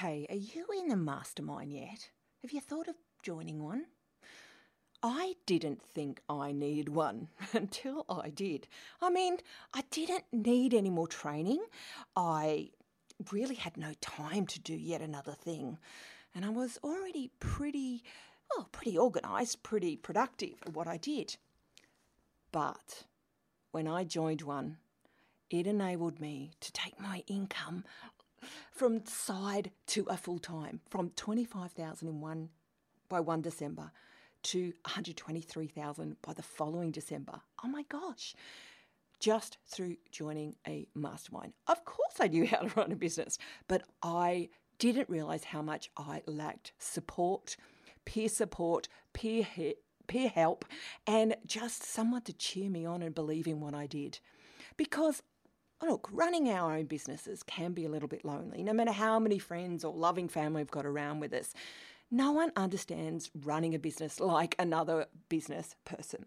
Hey, are you in a mastermind yet? Have you thought of joining one? I didn't think I needed one until I did. I mean, I didn't need any more training. I really had no time to do yet another thing. And I was already pretty, well, pretty organised, pretty productive at what I did. But when I joined one, it enabled me to take my income from side to a full time from 25,000 in one by 1 December to 123,000 by the following December. Oh my gosh. Just through joining a mastermind. Of course I knew how to run a business, but I didn't realize how much I lacked support, peer support, peer he- peer help, and just someone to cheer me on and believe in what I did. Because Oh, look, running our own businesses can be a little bit lonely, no matter how many friends or loving family we've got around with us. No one understands running a business like another business person.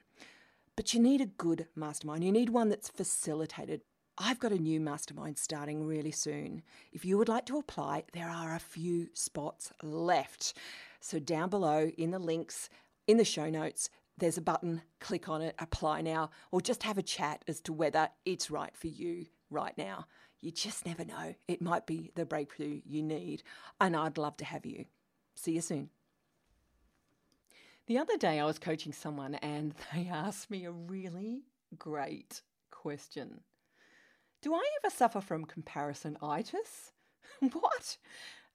But you need a good mastermind. You need one that's facilitated. I've got a new mastermind starting really soon. If you would like to apply, there are a few spots left. So, down below in the links, in the show notes, there's a button, click on it, apply now, or just have a chat as to whether it's right for you right now. You just never know. It might be the breakthrough you need, and I'd love to have you. See you soon. The other day, I was coaching someone and they asked me a really great question Do I ever suffer from comparisonitis? what?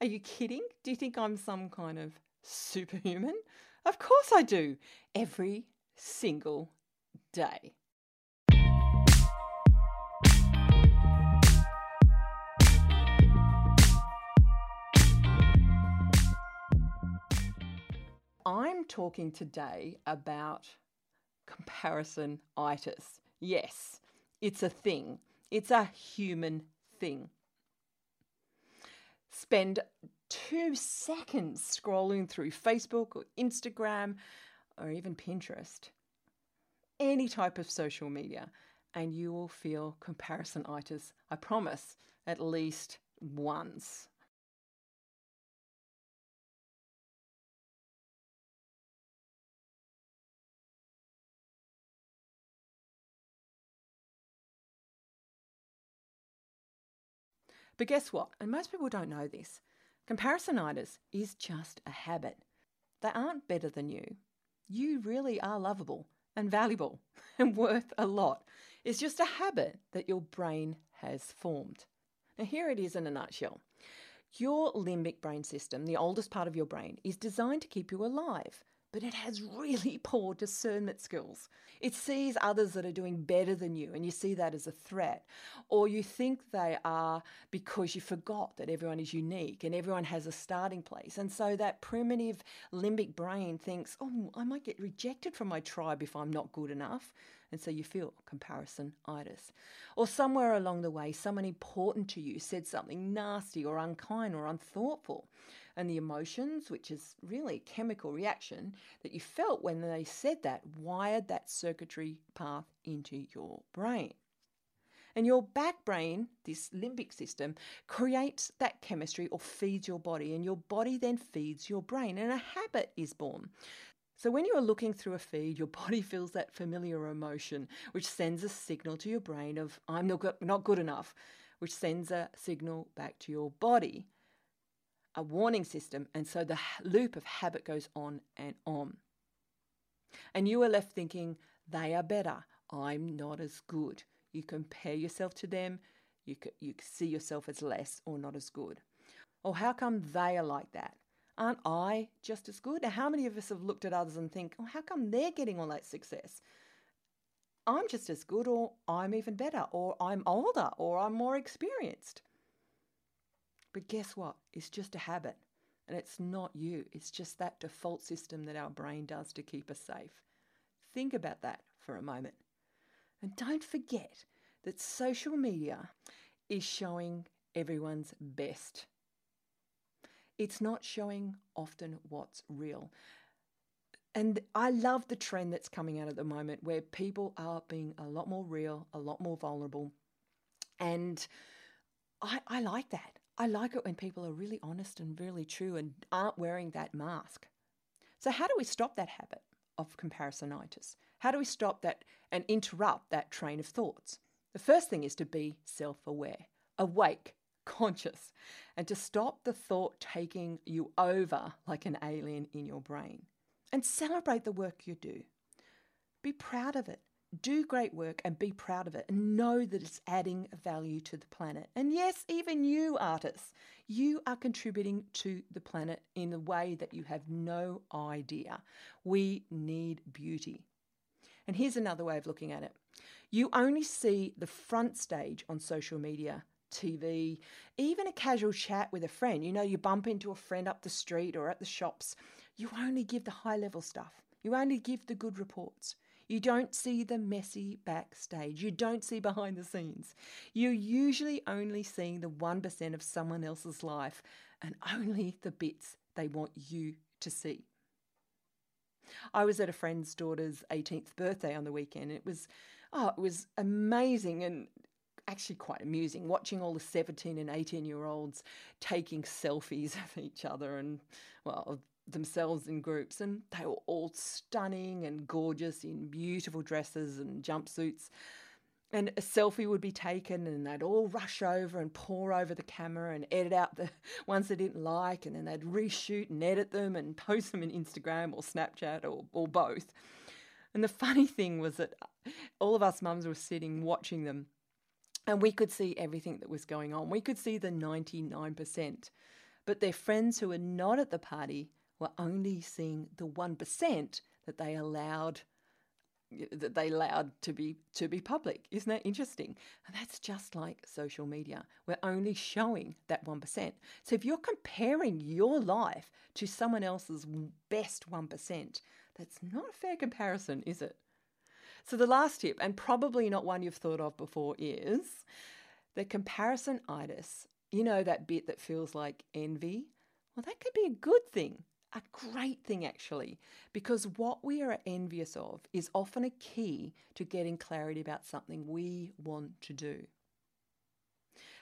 Are you kidding? Do you think I'm some kind of superhuman? Of course I do. Every single day. I'm talking today about comparisonitis. Yes, it's a thing, it's a human thing. Spend two seconds scrolling through Facebook or Instagram or even Pinterest, any type of social media, and you will feel comparisonitis, I promise, at least once. But guess what? And most people don't know this. Comparisonitis is just a habit. They aren't better than you. You really are lovable and valuable and worth a lot. It's just a habit that your brain has formed. Now, here it is in a nutshell. Your limbic brain system, the oldest part of your brain, is designed to keep you alive but it has really poor discernment skills. It sees others that are doing better than you, and you see that as a threat. Or you think they are because you forgot that everyone is unique and everyone has a starting place. And so that primitive limbic brain thinks, oh, I might get rejected from my tribe if I'm not good enough. And so you feel comparisonitis. Or somewhere along the way, someone important to you said something nasty or unkind or unthoughtful and the emotions, which is really a chemical reaction that you felt when they said that, wired that circuitry path into your brain. And your back brain, this limbic system, creates that chemistry or feeds your body, and your body then feeds your brain, and a habit is born. So, when you are looking through a feed, your body feels that familiar emotion, which sends a signal to your brain of, I'm not good enough, which sends a signal back to your body a warning system, and so the loop of habit goes on and on. And you are left thinking, they are better, I'm not as good. You compare yourself to them, you, you see yourself as less or not as good. Or how come they are like that? Aren't I just as good? Now, how many of us have looked at others and think, oh, how come they're getting all that success? I'm just as good, or I'm even better, or I'm older, or I'm more experienced. But guess what? It's just a habit. And it's not you, it's just that default system that our brain does to keep us safe. Think about that for a moment. And don't forget that social media is showing everyone's best. It's not showing often what's real. And I love the trend that's coming out at the moment where people are being a lot more real, a lot more vulnerable. And I, I like that. I like it when people are really honest and really true and aren't wearing that mask. So, how do we stop that habit of comparisonitis? How do we stop that and interrupt that train of thoughts? The first thing is to be self aware, awake, conscious, and to stop the thought taking you over like an alien in your brain. And celebrate the work you do. Be proud of it do great work and be proud of it and know that it's adding value to the planet. And yes, even you, artists, you are contributing to the planet in a way that you have no idea. We need beauty. And here's another way of looking at it you only see the front stage on social media. TV, even a casual chat with a friend. You know, you bump into a friend up the street or at the shops. You only give the high level stuff. You only give the good reports. You don't see the messy backstage. You don't see behind the scenes. You're usually only seeing the 1% of someone else's life and only the bits they want you to see. I was at a friend's daughter's 18th birthday on the weekend. It was, oh, it was amazing and actually quite amusing watching all the 17 and 18 year olds taking selfies of each other and, well, themselves in groups, and they were all stunning and gorgeous in beautiful dresses and jumpsuits. And a selfie would be taken, and they'd all rush over and pour over the camera and edit out the ones they didn't like, and then they'd reshoot and edit them and post them in Instagram or Snapchat or, or both. And the funny thing was that all of us mums were sitting watching them, and we could see everything that was going on. We could see the 99%. But their friends who were not at the party were only seeing the 1% that they allowed that they allowed to be to be public. Isn't that interesting? And that's just like social media. We're only showing that 1%. So if you're comparing your life to someone else's best 1%, that's not a fair comparison, is it? So the last tip, and probably not one you've thought of before, is the comparisonitis. You know that bit that feels like envy? Well, that could be a good thing a great thing actually, because what we are envious of is often a key to getting clarity about something we want to do.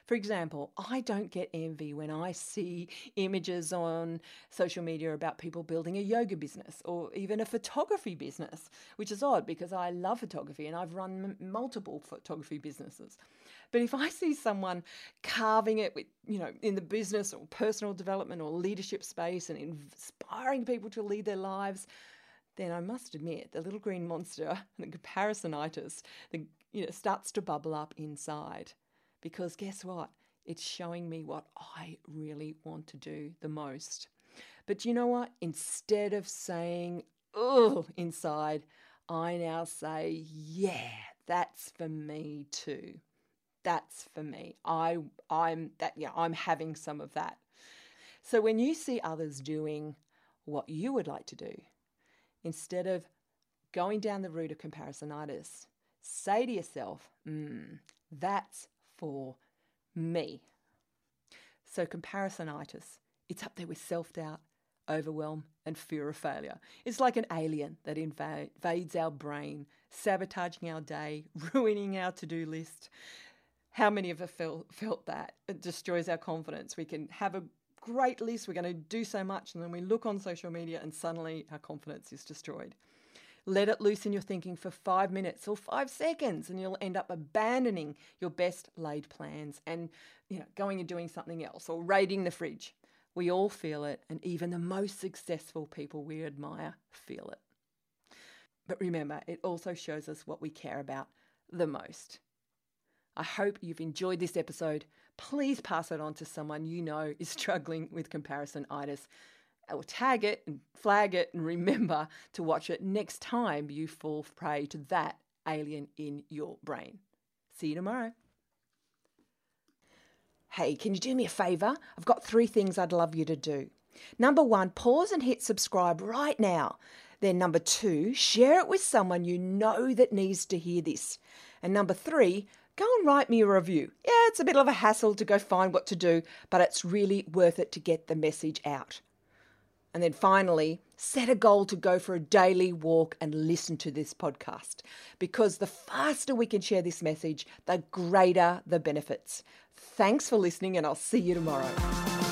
For example, I don't get envy when I see images on social media about people building a yoga business or even a photography business, which is odd because I love photography and I've run m- multiple photography businesses. But if I see someone carving it with, you know, in the business or personal development or leadership space and inspiring people to lead their lives, then I must admit the little green monster, the comparisonitis, the, you know, starts to bubble up inside because guess what? It's showing me what I really want to do the most. But you know what? Instead of saying, oh, inside, I now say, yeah, that's for me too. That's for me. I I'm that yeah, I'm having some of that. So when you see others doing what you would like to do, instead of going down the route of comparisonitis, say to yourself, mm, that's for me. So, comparisonitis, it's up there with self doubt, overwhelm, and fear of failure. It's like an alien that invades our brain, sabotaging our day, ruining our to do list. How many of us felt, felt that? It destroys our confidence. We can have a great list, we're going to do so much, and then we look on social media and suddenly our confidence is destroyed. Let it loose in your thinking for five minutes or five seconds, and you'll end up abandoning your best laid plans and you know going and doing something else or raiding the fridge. We all feel it, and even the most successful people we admire feel it. But remember, it also shows us what we care about the most. I hope you've enjoyed this episode. Please pass it on to someone you know is struggling with comparisonitis or tag it and flag it and remember to watch it next time you fall prey to that alien in your brain. See you tomorrow. Hey, can you do me a favour? I've got three things I'd love you to do. Number one, pause and hit subscribe right now. Then, number two, share it with someone you know that needs to hear this. And number three, go and write me a review. Yeah, it's a bit of a hassle to go find what to do, but it's really worth it to get the message out. And then finally, set a goal to go for a daily walk and listen to this podcast because the faster we can share this message, the greater the benefits. Thanks for listening, and I'll see you tomorrow.